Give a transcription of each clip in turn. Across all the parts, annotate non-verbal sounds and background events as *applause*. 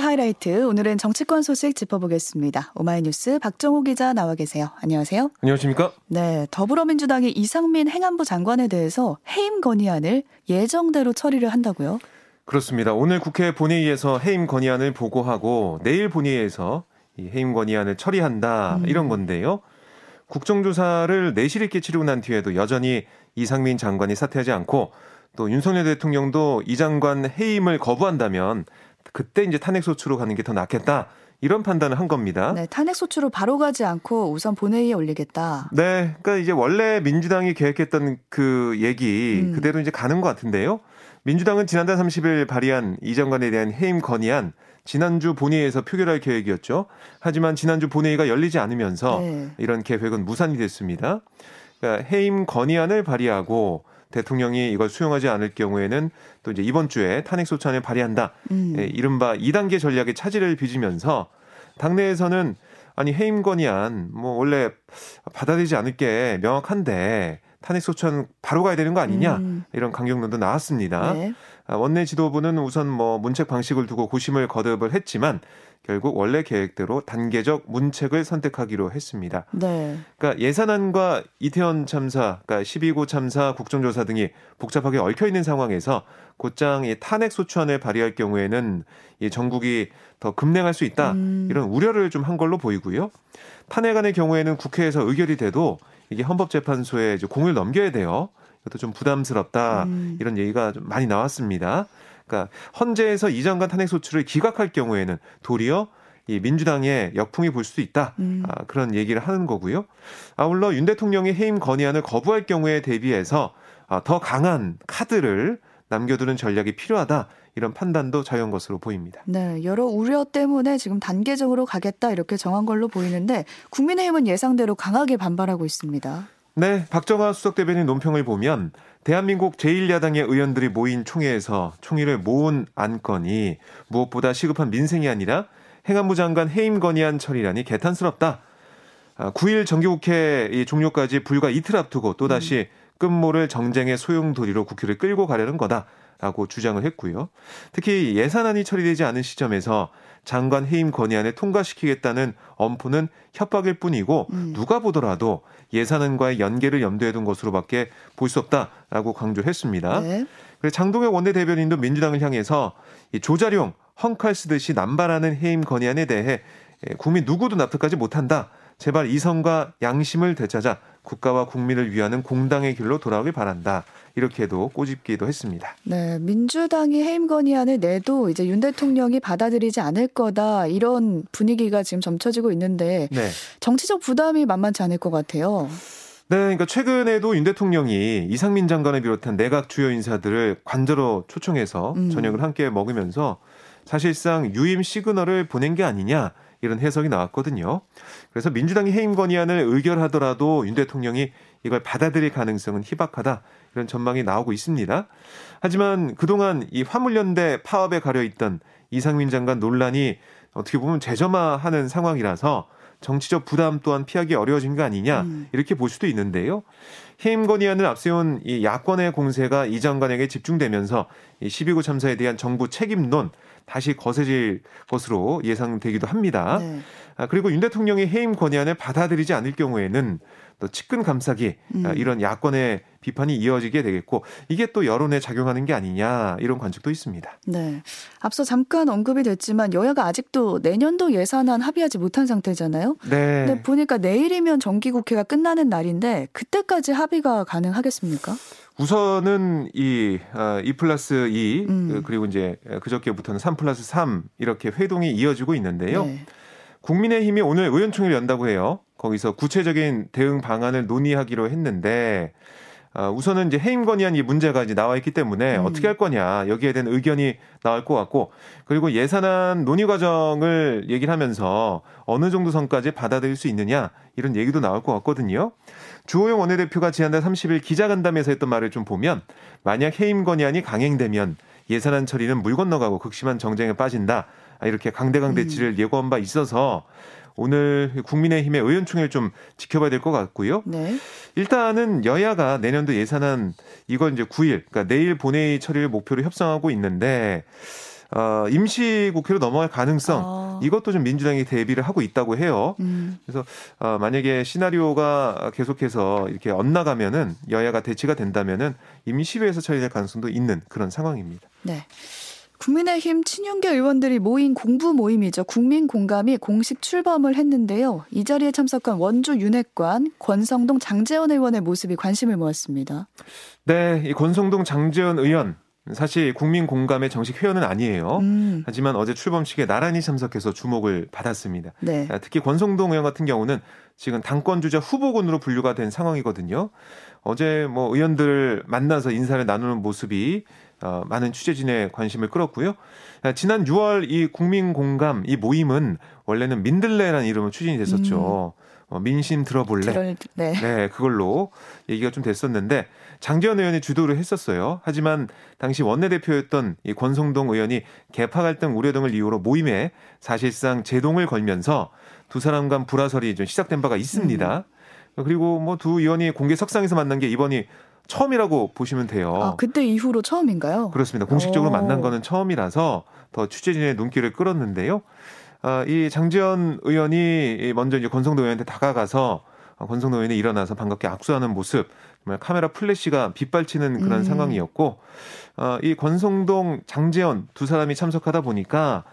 하이라이트 오늘은 정치권 소식 짚어보겠습니다. 오마이뉴스 박정호 기자 나와 계세요. 안녕하세요. 안녕하십니까? 네, 더불어민주당이 이상민 행안부 장관에 대해서 해임 건의안을 예정대로 처리를 한다고요? 그렇습니다. 오늘 국회 본회의에서 해임 건의안을 보고하고 내일 본회의에서 이 해임 건의안을 처리한다 음. 이런 건데요. 국정조사를 내실 있게 치르고 난 뒤에도 여전히 이상민 장관이 사퇴하지 않고 또 윤석열 대통령도 이 장관 해임을 거부한다면 그때 이제 탄핵 소추로 가는 게 더 낫겠다. 이런 판단을 한 겁니다. 네, 탄핵 소추로 바로 가지 않고 우선 본회의에 올리겠다. 네, 그러니까 이제 원래 민주당이 계획했던 그 얘기 음. 그대로 이제 가는 것 같은데요. 민주당은 지난달 30일 발의한 이 장관에 대한 해임 건의안 지난주 본회의에서 표결할 계획이었죠. 하지만 지난주 본회의가 열리지 않으면서 네. 이런 계획은 무산이 됐습니다. 그러니까 해임 건의안을 발의하고 대통령이 이걸 수용하지 않을 경우에는 또 이제 이번 주에 탄핵 소추안을 발의한다. 음. 예, 이른바 2단계 전략의 차질을 빚으면서 당내에서는 아니 해임 건의안 뭐 원래 받아들이지 않을 게 명확한데 탄핵 소추안 바로 가야 되는 거 아니냐 음. 이런 강경론도 나왔습니다. 네. 아, 원내 지도부는 우선 뭐 문책 방식을 두고 고심을 거듭을 했지만 결국 원래 계획대로 단계적 문책을 선택하기로 했습니다. 네. 그러니까 예산안과 이태원 참사, 그러니까 12구 참사, 국정조사 등이 복잡하게 얽혀 있는 상황에서 곧장 이 탄핵 소추안을 발의할 경우에는 이 전국이 더 급냉할 수 있다 음. 이런 우려를 좀 한 걸로 보이고요. 탄핵안의 경우에는 국회에서 의결이 돼도 이게 헌법재판소에 이제 공을 넘겨야 돼요. 이것도 좀 부담스럽다 음. 이런 얘기가 좀 많이 나왔습니다. 그러니까 헌재에서 이 장관 탄핵 소추를 기각할 경우에는 도리어 이 민주당의 역풍이 불 수도 있다. 음. 아, 그런 얘기를 하는 거고요. 아울러 윤 대통령이 해임 건의안을 거부할 경우에 대비해서 아, 더 강한 카드를 남겨두는 전략이 필요하다. 이런 판단도 자유한 것으로 보입니다. 네, 여러 우려 때문에 지금 단계적으로 가겠다 이렇게 정한 걸로 보이는데 국민의힘은 예상대로 강하게 반발하고 있습니다. 네, 박정화 수석 대변인 논평을 보면 대한민국 제1야당의 의원들이 모인 총회에서 총의를 모은 안건이 무엇보다 시급한 민생이 아니라 행안부 장관 해임 건의안 처리라니 개탄스럽다. 아, 9일 정기국회 이 종료까지 불과 이틀 앞두고 또다시 끝모를 정쟁의 소용돌이로 국회를 끌고 가려는 거다라고 주장을 했고요. 특히 예산안이 처리되지 않은 시점에서 장관 해임 건의안을 통과시키겠다는 엄포는 협박일 뿐이고 음. 누가 보더라도 예산안과의 연계를 염두에 둔 것으로밖에 볼 수 없다라고 강조했습니다. 네. 그래서 장동혁 원내대변인도 민주당을 향해서 이 조자룡 헝칼 쓰듯이 남발하는 해임 건의안에 대해 예, 국민 누구도 납득하지 못한다. 제발 이성과 양심을 되찾아 국가와 국민을 위하는 공당의 길로 돌아오길 바란다. 이렇게도 꼬집기도 했습니다. 네, 민주당이 해임 건의안을 내도 이제 윤 대통령이 받아들이지 않을 거다 이런 분위기가 지금 점쳐지고 있는데 네. 정치적 부담이 만만치 않을 것 같아요. 네, 그러니까 최근에도 윤 대통령이 이상민 장관을 비롯한 내각 주요 인사들을 관저로 초청해서 음. 저녁을 함께 먹으면서 사실상 유임 시그널을 보낸 게 아니냐 이런 해석이 나왔거든요. 그래서 민주당이 해임 건의안을 의결하더라도 윤 대통령이 이걸 받아들일 가능성은 희박하다 이런 전망이 나오고 있습니다. 하지만 그동안 이 화물연대 파업에 가려 있던 이상민 장관 논란이 어떻게 보면 재점화하는 상황이라서 정치적 부담 또한 피하기 어려워진 거 아니냐 음. 이렇게 볼 수도 있는데요. 해임 건의안을 앞세운 이 야권의 공세가 이 장관에게 집중되면서 이 12구 참사에 대한 정부 책임론 다시 거세질 것으로 예상되기도 합니다. 네. 아, 그리고 윤 대통령이 해임 건의안을 받아들이지 않을 경우에는 또 측근 감싸기 음. 아, 이런 야권의 비판이 이어지게 되겠고 이게 또 여론에 작용하는 게 아니냐 이런 관측도 있습니다. 네. 앞서 잠깐 언급이 됐지만 여야가 아직도 내년도 예산안 합의하지 못한 상태잖아요. 네. 근데 보니까 내일이면 정기국회가 끝나는 날인데 그때까지 합의가 가능하겠습니까? 우선은 이, 아, 2 플러스 2, 음. 그리고 이제 그저께부터는 3 플러스 3 이렇게 회동이 이어지고 있는데요. 네. 국민의힘이 오늘 의원총회를 연다고 해요. 거기서 구체적인 대응 방안을 논의하기로 했는데, 아, 우선은 이제 해임 건의안 이 문제가 이제 나와 있기 때문에 음. 어떻게 할 거냐 여기에 대한 의견이 나올 것 같고 그리고 예산안 논의 과정을 얘기를 하면서 어느 정도 선까지 받아들일 수 있느냐 이런 얘기도 나올 것 같거든요. 주호영 원내대표가 지난달 30일 기자간담회에서 했던 말을 좀 보면 만약 해임 건의안이 강행되면 예산안 처리는 물 건너가고 극심한 정쟁에 빠진다 아, 이렇게 강대강 대치를 예고한 바 있어서 오늘 국민의힘의 의원총회를 좀 지켜봐야 될 것 같고요. 네. 일단은 여야가 내년도 예산안 이건 이제 9일 그러니까 내일 본회의 처리를 목표로 협상하고 있는데 어, 임시 국회로 넘어갈 가능성 아. 이것도 좀 민주당이 대비를 하고 있다고 해요. 음. 그래서 어, 만약에 시나리오가 계속해서 이렇게 엇나가면은 여야가 대치가 된다면은 임시회에서 처리될 가능성도 있는 그런 상황입니다. 네. 국민의힘 친윤계 의원들이 모인 공부 모임이죠. 국민 공감이 공식 출범을 했는데요. 이 자리에 참석한 원주 윤핵관 권성동 장재원 의원의 모습이 관심을 모았습니다. 네, 이 권성동 장재현 의원 사실 국민 공감의 정식 회원은 아니에요. 음, 하지만 어제 출범식에 나란히 참석해서 주목을 받았습니다. 네. 아, 특히 권성동 의원 같은 경우는 지금 당권 주자 후보군으로 분류가 된 상황이거든요. 어제 뭐 의원들 만나서 인사를 나누는 모습이 어, 많은 취재진의 관심을 끌었고요. 아, 지난 6월 이 국민 공감 이 모임은 원래는 민들레라는 이름으로 추진이 됐었죠. 어, 민심 들어볼래. 들을, 네. 네, 그걸로 얘기가 좀 됐었는데 장재원 의원이 주도를 했었어요. 하지만 당시 원내대표였던 이 권성동 의원이 개파 갈등 우려 등을 이유로 모임에 사실상 제동을 걸면서 두 사람 간 불화설이 좀 시작된 바가 있습니다. 그리고 뭐 두 의원이 공개 석상에서 만난 게 이번이 처음이라고 보시면 돼요. 아, 그때 이후로 처음인가요? 그렇습니다. 공식적으로 오. 만난 거는 처음이라서 더 취재진의 눈길을 끌었는데요. 아, 이 장지현 의원이 먼저 이제 권성동 의원한테 다가가서 어, 권성동 의원이 일어나서 반갑게 악수하는 모습, 정말 카메라 플래시가 빗발치는 그런 음. 상황이었고, 어, 이 권성동, 장재현 두 사람이 참석하다 보니까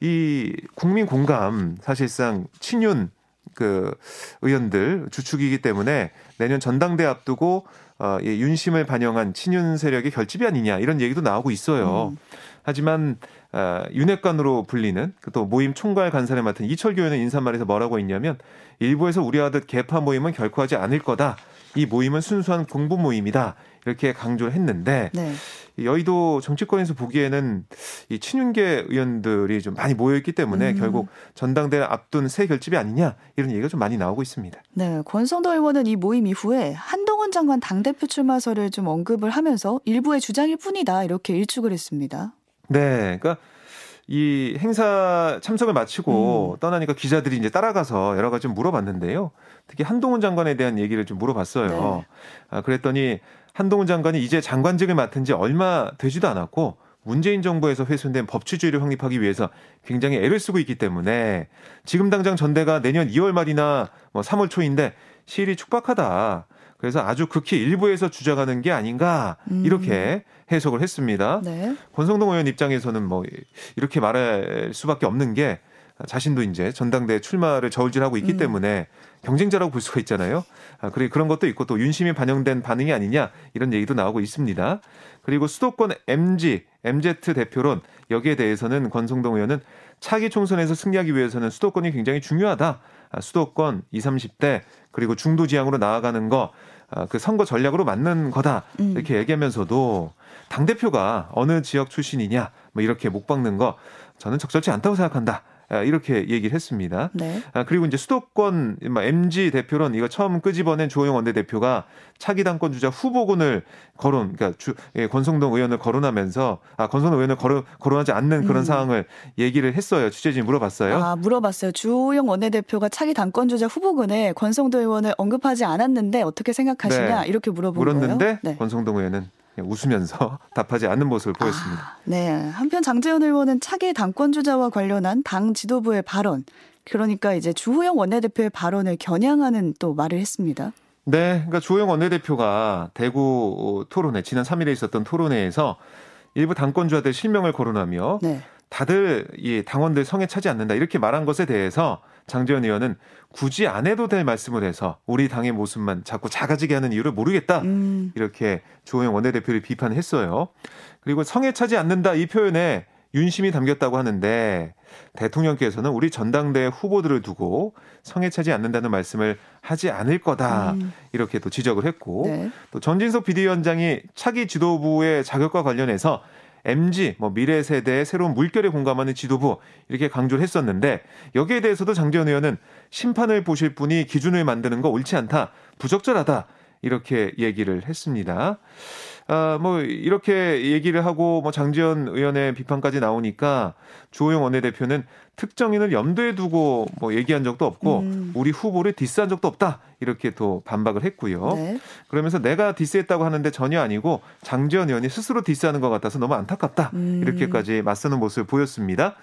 이 국민 공감 사실상 친윤 그 의원들 주축이기 때문에 내년 전당대 앞두고 어, 이 윤심을 반영한 친윤 세력의 결집이 아니냐 이런 얘기도 나오고 있어요. 음. 하지만 어, 윤핵관으로 불리는 그또 모임 총괄 간사를 맡은 이철규 의원은 인사말에서 뭐라고 했냐면 일부에서 우려하듯 개파 모임은 결코 하지 않을 거다. 이 모임은 순수한 공부 모임이다. 이렇게 강조를 했는데 네. 이 여의도 정치권에서 보기에는 이 친윤계 의원들이 좀 많이 모여 있기 때문에 음. 결국 전당대회 앞둔 새 결집이 아니냐 이런 얘기가 좀 많이 나오고 있습니다. 네, 권성동 의원은 이 모임 이후에 한동훈 장관 당대표 출마설을 좀 언급을 하면서 일부의 주장일 뿐이다 이렇게 일축을 했습니다. 네, 그러니까 이 행사 참석을 마치고 떠나니까 기자들이 이제 따라가서 여러 가지 좀 물어봤는데요. 특히 한동훈 장관에 대한 얘기를 좀 물어봤어요. 네. 아, 그랬더니 한동훈 장관이 이제 장관직을 맡은 지 얼마 되지도 않았고 문재인 정부에서 훼손된 법치주의를 확립하기 위해서 굉장히 애를 쓰고 있기 때문에 지금 당장 전대가 내년 2월 말이나 뭐 3월 초인데 시일이 촉박하다. 그래서 아주 극히 일부에서 주장하는 게 아닌가 음. 이렇게 해석을 했습니다. 네. 권성동 의원 입장에서는 뭐 이렇게 말할 수밖에 없는 게 자신도 이제 전당대 출마를 저울질하고 있기 음. 때문에 경쟁자라고 볼 수가 있잖아요. 아, 그리고 그런 것도 있고 또 윤심이 반영된 반응이 아니냐 이런 얘기도 나오고 있습니다. 그리고 수도권 MG, MZ 대표론 여기에 대해서는 권성동 의원은 차기 총선에서 승리하기 위해서는 수도권이 굉장히 중요하다. 아, 수도권 20, 30대 그리고 중도 지향으로 나아가는 거 아, 그 선거 전략으로 맞는 거다. 음. 이렇게 얘기하면서도 당 대표가 어느 지역 출신이냐 뭐 이렇게 못 박는 거 저는 적절치 않다고 생각한다. 아, 이렇게 얘기를 했습니다. 네. 아, 그리고 이제 수도권 뭐 MG 대표론 이거 처음 끄집어낸 조영 원내대표가 차기 당권 주자 후보군을 거론, 그러니까 주, 예, 권성동 의원을 거론하면서 아 권성동 의원을 거론, 거론하지 않는 그런 음. 상황을 얘기를 했어요. 취재진이 물어봤어요. 아, 물어봤어요. 주호영 원내대표가 차기 당권 주자 후보군에 권성도 의원을 언급하지 않았는데 어떻게 생각하시냐 네. 이렇게 물어본 물었는데 거예요. 네. 권성동 의원은 웃으면서 *laughs* 답하지 않는 모습을 보였습니다. 아, 네. 한편 장재현 의원은 차기 당권 주자와 관련한 당 지도부의 발언, 그러니까 이제 주호영 원내대표의 발언을 겨냥하는 또 말을 했습니다. 네, 그러니까 조영 원내대표가 대구 토론회 지난 3일에 있었던 토론회에서 일부 당권주자들 실명을 거론하며 네. 다들 이 당원들 성에 차지 않는다 이렇게 말한 것에 대해서 장재현 의원은 굳이 안 해도 될 말씀을 해서 우리 당의 모습만 자꾸 작아지게 하는 이유를 모르겠다 음, 이렇게 주호영 원내대표를 비판했어요. 그리고 성에 차지 않는다 이 표현에 윤심이 담겼다고 하는데 대통령께서는 우리 전당대 후보들을 두고 성에 차지 않는다는 말씀을 하지 않을 거다 음. 이렇게 또 지적을 했고 네. 또 전진석 비대위원장이 차기 지도부의 자격과 관련해서 MG 뭐 미래 세대의 새로운 물결에 공감하는 지도부 이렇게 강조를 했었는데 여기에 대해서도 장재현 의원은 심판을 보실 분이 기준을 만드는 거 옳지 않다 부적절하다 이렇게 얘기를 했습니다. 아, 뭐 이렇게 얘기를 하고 뭐 장지원 의원의 비판까지 나오니까 주호영 원내대표는 특정인을 염두에 두고 뭐 얘기한 적도 없고 음. 우리 후보를 디스한 적도 없다 이렇게 또 반박을 했고요. 네. 그러면서 내가 디스했다고 하는데 전혀 아니고 장지원 의원이 스스로 디스하는 것 같아서 너무 안타깝다 음. 이렇게까지 맞서는 모습을 보였습니다.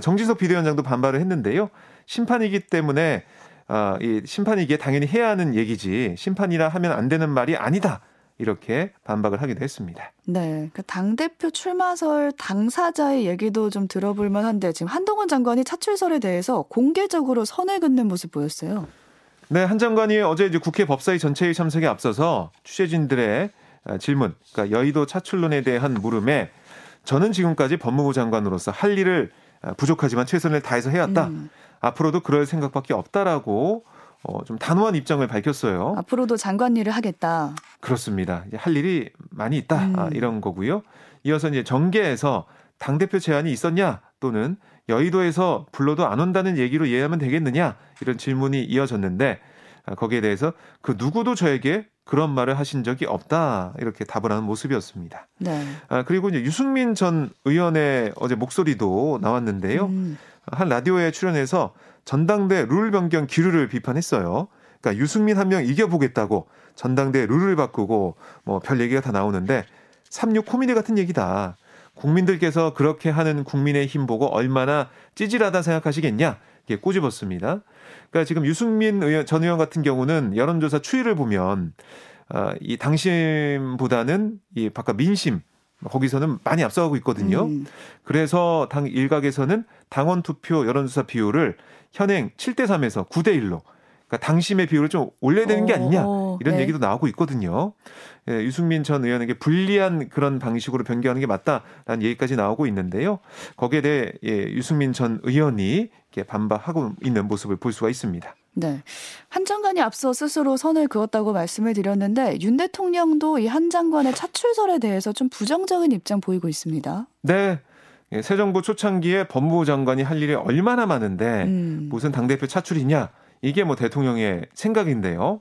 정진석 비대위원장도 반발을 했는데요. 심판이기 때문에 아, 이 심판이기에 당연히 해야 하는 얘기지 심판이라 하면 안 되는 말이 아니다. 이렇게 반박을 하기도 했습니다. 네. 그 당대표 출마설 당사자의 얘기도 좀 들어볼 만한데 지금 한동훈 장관이 차출설에 대해서 공개적으로 선을 긋는 모습 보였어요. 네, 한 장관이 어제 이제 국회 법사위 전체의 참석에 앞서서 취재진들의 아, 질문, 그러니까 여의도 차출론에 대한 물음에 저는 지금까지 법무부 장관으로서 할 일을 아, 부족하지만 최선을 다해서 해왔다. 음. 앞으로도 그럴 생각밖에 없다라고 어, 좀 단호한 입장을 밝혔어요. 앞으로도 장관 일을 하겠다. 그렇습니다. 할 일이 많이 있다. 음. 아, 이런 거고요. 이어서 이제 정계에서 당 대표 제안이 있었냐 또는 여의도에서 불러도 안 온다는 얘기로 이해하면 되겠느냐 이런 질문이 이어졌는데 아, 거기에 대해서 그 누구도 저에게 그런 말을 하신 적이 없다 이렇게 답을 하는 모습이었습니다. 네. 아, 그리고 이제 유승민 전 의원의 어제 목소리도 나왔는데요. 음. 한 라디오에 출연해서 전당대 룰 변경 기류를 비판했어요. 그러니까 유승민 한 명 이겨보겠다고 전당대 룰을 바꾸고 뭐 별 얘기가 다 나오는데 36 코미디 같은 얘기다. 국민들께서 그렇게 하는 국민의 힘 보고 얼마나 찌질하다 생각하시겠냐? 이게 꼬집었습니다. 그러니까 지금 유승민 의원, 전 의원 같은 경우는 여론조사 추이를 보면 어, 이 당심보다는 이 바깥 민심 거기서는 많이 앞서가고 있거든요. 음. 그래서 당 일각에서는 당원 투표 여론조사 비율을 현행 7대 3에서 9대 1로 그러니까 당심의 비율을 좀 올려야 되는 게 아니냐 이런 네. 얘기도 나오고 있거든요. 예, 유승민 전 의원에게 불리한 그런 방식으로 변경하는 게 맞다라는 얘기까지 나오고 있는데요. 거기에 대해 예, 유승민 전 의원이 반박하고 있는 모습을 볼 수가 있습니다. 네. 한 장관이 앞서 스스로 선을 그었다고 말씀을 드렸는데 윤 대통령도 이 한 장관의 차출설에 대해서 좀 부정적인 입장 보이고 있습니다. 네. 예, 새 정부 초창기에 법무부 장관이 할 일이 얼마나 많은데 음. 무슨 당대표 차출이냐 이게 뭐 대통령의 생각인데요.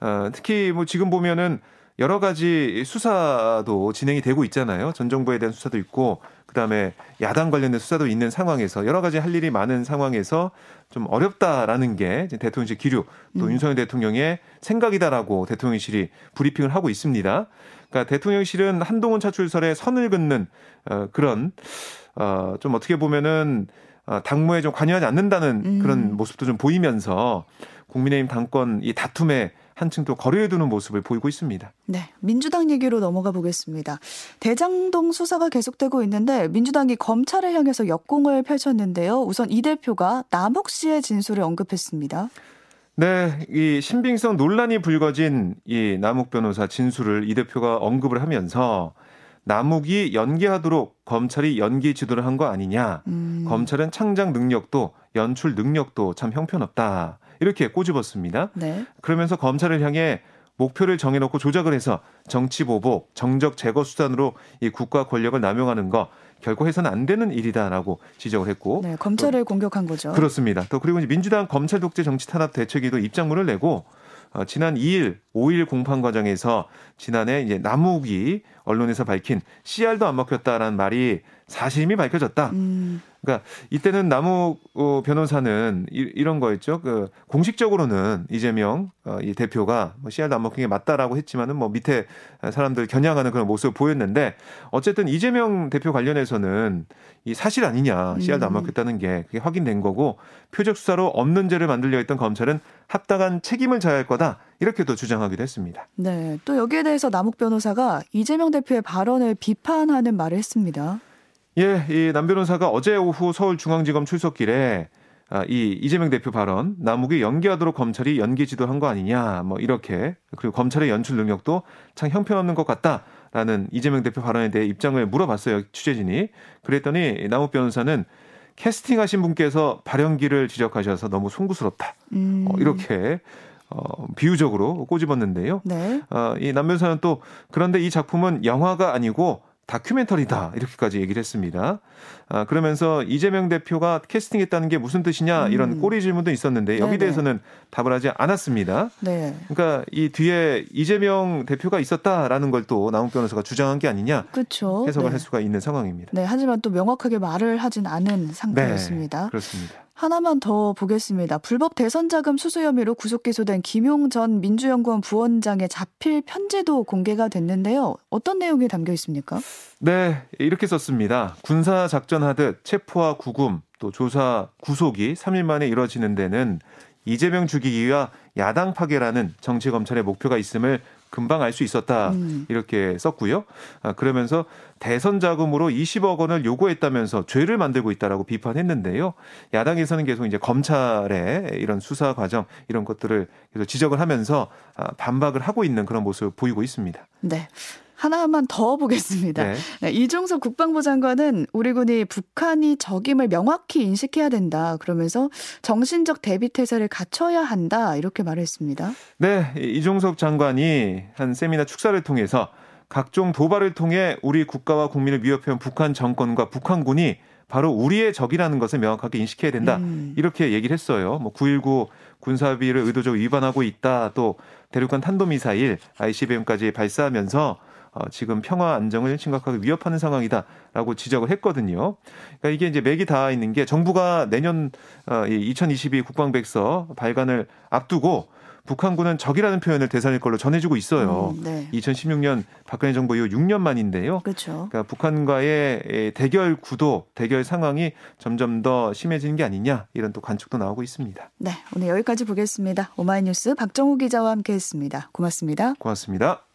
어, 특히 뭐 지금 보면은 여러 가지 수사도 진행이 되고 있잖아요. 전 정부에 대한 수사도 있고 그다음에 야당 관련된 수사도 있는 상황에서 여러 가지 할 일이 많은 상황에서 좀 어렵다라는 게 대통령실 기류 또 음. 윤석열 대통령의 생각이다라고 대통령실이 브리핑을 하고 있습니다. 그러니까 대통령실은 한동훈 차출설에 선을 긋는 어, 그런 어, 좀 어떻게 보면은 어, 당무에 좀 관여하지 않는다는 음. 그런 모습도 좀 보이면서 국민의힘 당권 이 다툼에 한층 또 거리에 두는 모습을 보이고 있습니다. 네, 민주당 얘기로 넘어가 보겠습니다. 대장동 수사가 계속되고 있는데 민주당이 검찰을 향해서 역공을 펼쳤는데요. 우선 이 대표가 남욱 씨의 진술을 언급했습니다. 네, 이 신빙성 논란이 불거진 이 남욱 변호사 진술을 이 대표가 언급을 하면서 남욱이 연기하도록 검찰이 연기 지도를 한 거 아니냐. 음. 검찰은 창작 능력도 연출 능력도 참 형편없다. 이렇게 꼬집었습니다. 네. 그러면서 검찰을 향해 목표를 정해놓고 조작을 해서 정치 보복, 정적 제거 수단으로 이 국가 권력을 남용하는 거 결코 해서는 안 되는 일이다라고 지적을 했고 네, 검찰을 또, 공격한 거죠. 그렇습니다. 또 그리고 이제 민주당 검찰 독재 정치 탄압 대책위도 입장문을 내고 어, 지난 2일 5일 공판 과정에서 지난해 이제 남욱이 언론에서 밝힌 CR도 안 먹혔다라는 말이 사실임이 밝혀졌다. 음. 그러니까 이때는 남욱 어, 변호사는 이, 런 거였죠. 그 공식적으로는 이재명 어, 이 대표가 뭐 CR도 안 먹힌 게 맞다라고 했지만은 뭐 밑에 사람들 겨냥하는 그런 모습을 보였는데 어쨌든 이재명 대표 관련해서는 이 사실 아니냐 CR도 안 음. 먹혔다는 게 그게 확인된 거고 표적 수사로 없는 죄를 만들려 했던 검찰은 합당한 책임을 져야 할 거다. 이렇게도 주장하기도 했습니다. 네. 또 여기에 대해서 남욱 변호사가 이재명 대표의 발언을 비판하는 말을 했습니다. 예, 이 남 변호사가 어제 오후 서울중앙지검 출석길에 아, 이 이재명 대표 발언 남욱이 연기하도록 검찰이 연기 지도한 거 아니냐 뭐 이렇게 그리고 검찰의 연출 능력도 참 형편없는 것 같다라는 이재명 대표 발언에 대해 입장을 물어봤어요 취재진이 그랬더니 남욱 변호사는 캐스팅하신 분께서 발연기를 지적하셔서 너무 송구스럽다 음. 어, 이렇게 어, 비유적으로 꼬집었는데요. 네. 어, 이 남변사는 또 그런데 이 작품은 영화가 아니고 다큐멘터리다 이렇게까지 얘기를 했습니다. 아, 그러면서 이재명 대표가 캐스팅했다는 게 무슨 뜻이냐 이런 음. 꼬리 질문도 있었는데 여기. 대해서는 답을 하지 않았습니다. 네. 그러니까 이 뒤에 이재명 대표가 있었다라는 걸 또 나훈 변호사가 주장한 게 아니냐 그렇죠. 해석을 네. 할 수가 있는 상황입니다. 네, 하지만 또 명확하게 말을 하진 않은 상태였습니다. 네, 그렇습니다. 하나만 더 보겠습니다. 불법 대선 자금 수수 혐의로 구속 기소된 김용 전 민주연구원 부원장의 자필 편지도 공개가 됐는데요. 어떤 내용이 담겨 있습니까? 네, 이렇게 썼습니다. 군사 작전하듯 체포와 구금 또 조사 구속이 3일 만에 이뤄지는 데는 이재명 죽이기와 야당 파괴라는 정치 검찰의 목표가 있음을 금방 알 수 있었다. 음. 이렇게 썼고요. 아, 그러면서 대선 자금으로 20억 원을 요구했다면서 죄를 만들고 있다라고 비판했는데요. 야당에서는 계속 이제 검찰의 이런 수사 과정 이런 것들을 계속 지적을 하면서 아, 반박을 하고 있는 그런 모습을 보이고 있습니다. 네. 하나만 더 보겠습니다. 네. 네, 이종석 국방부 장관은 우리 군이 북한이 적임을 명확히 인식해야 된다. 그러면서 정신적 대비 태세를 갖춰야 한다. 이렇게 말했습니다. 네, 이종석 장관이 한 세미나 축사를 통해서 각종 도발을 통해 우리 국가와 국민을 위협해온 북한 정권과 북한군이 바로 우리의 적이라는 것을 명확하게 인식해야 된다. 음. 이렇게 얘기를 했어요. 뭐 9.19 군사비를 의도적으로 위반하고 있다. 또 대륙간 탄도미사일 ICBM까지 발사하면서 어, 지금 평화 안정을 심각하게 위협하는 상황이다라고 지적을 했거든요. 그러니까 이게 이제 맥이 닿아 있는 게 정부가 내년 어, 2022 국방백서 발간을 앞두고 북한군은 적이라는 표현을 대상일 걸로 전해지고 있어요. 음, 네. 2016년 박근혜 정부 이후 6년 만인데요. 그렇죠. 그러니까 북한과의 에, 대결 구도, 대결 상황이 점점 더 심해지는 게 아니냐 이런 또 관측도 나오고 있습니다. 네, 오늘 여기까지 보겠습니다. 오마이뉴스 박정우 기자와 함께했습니다. 고맙습니다. 고맙습니다.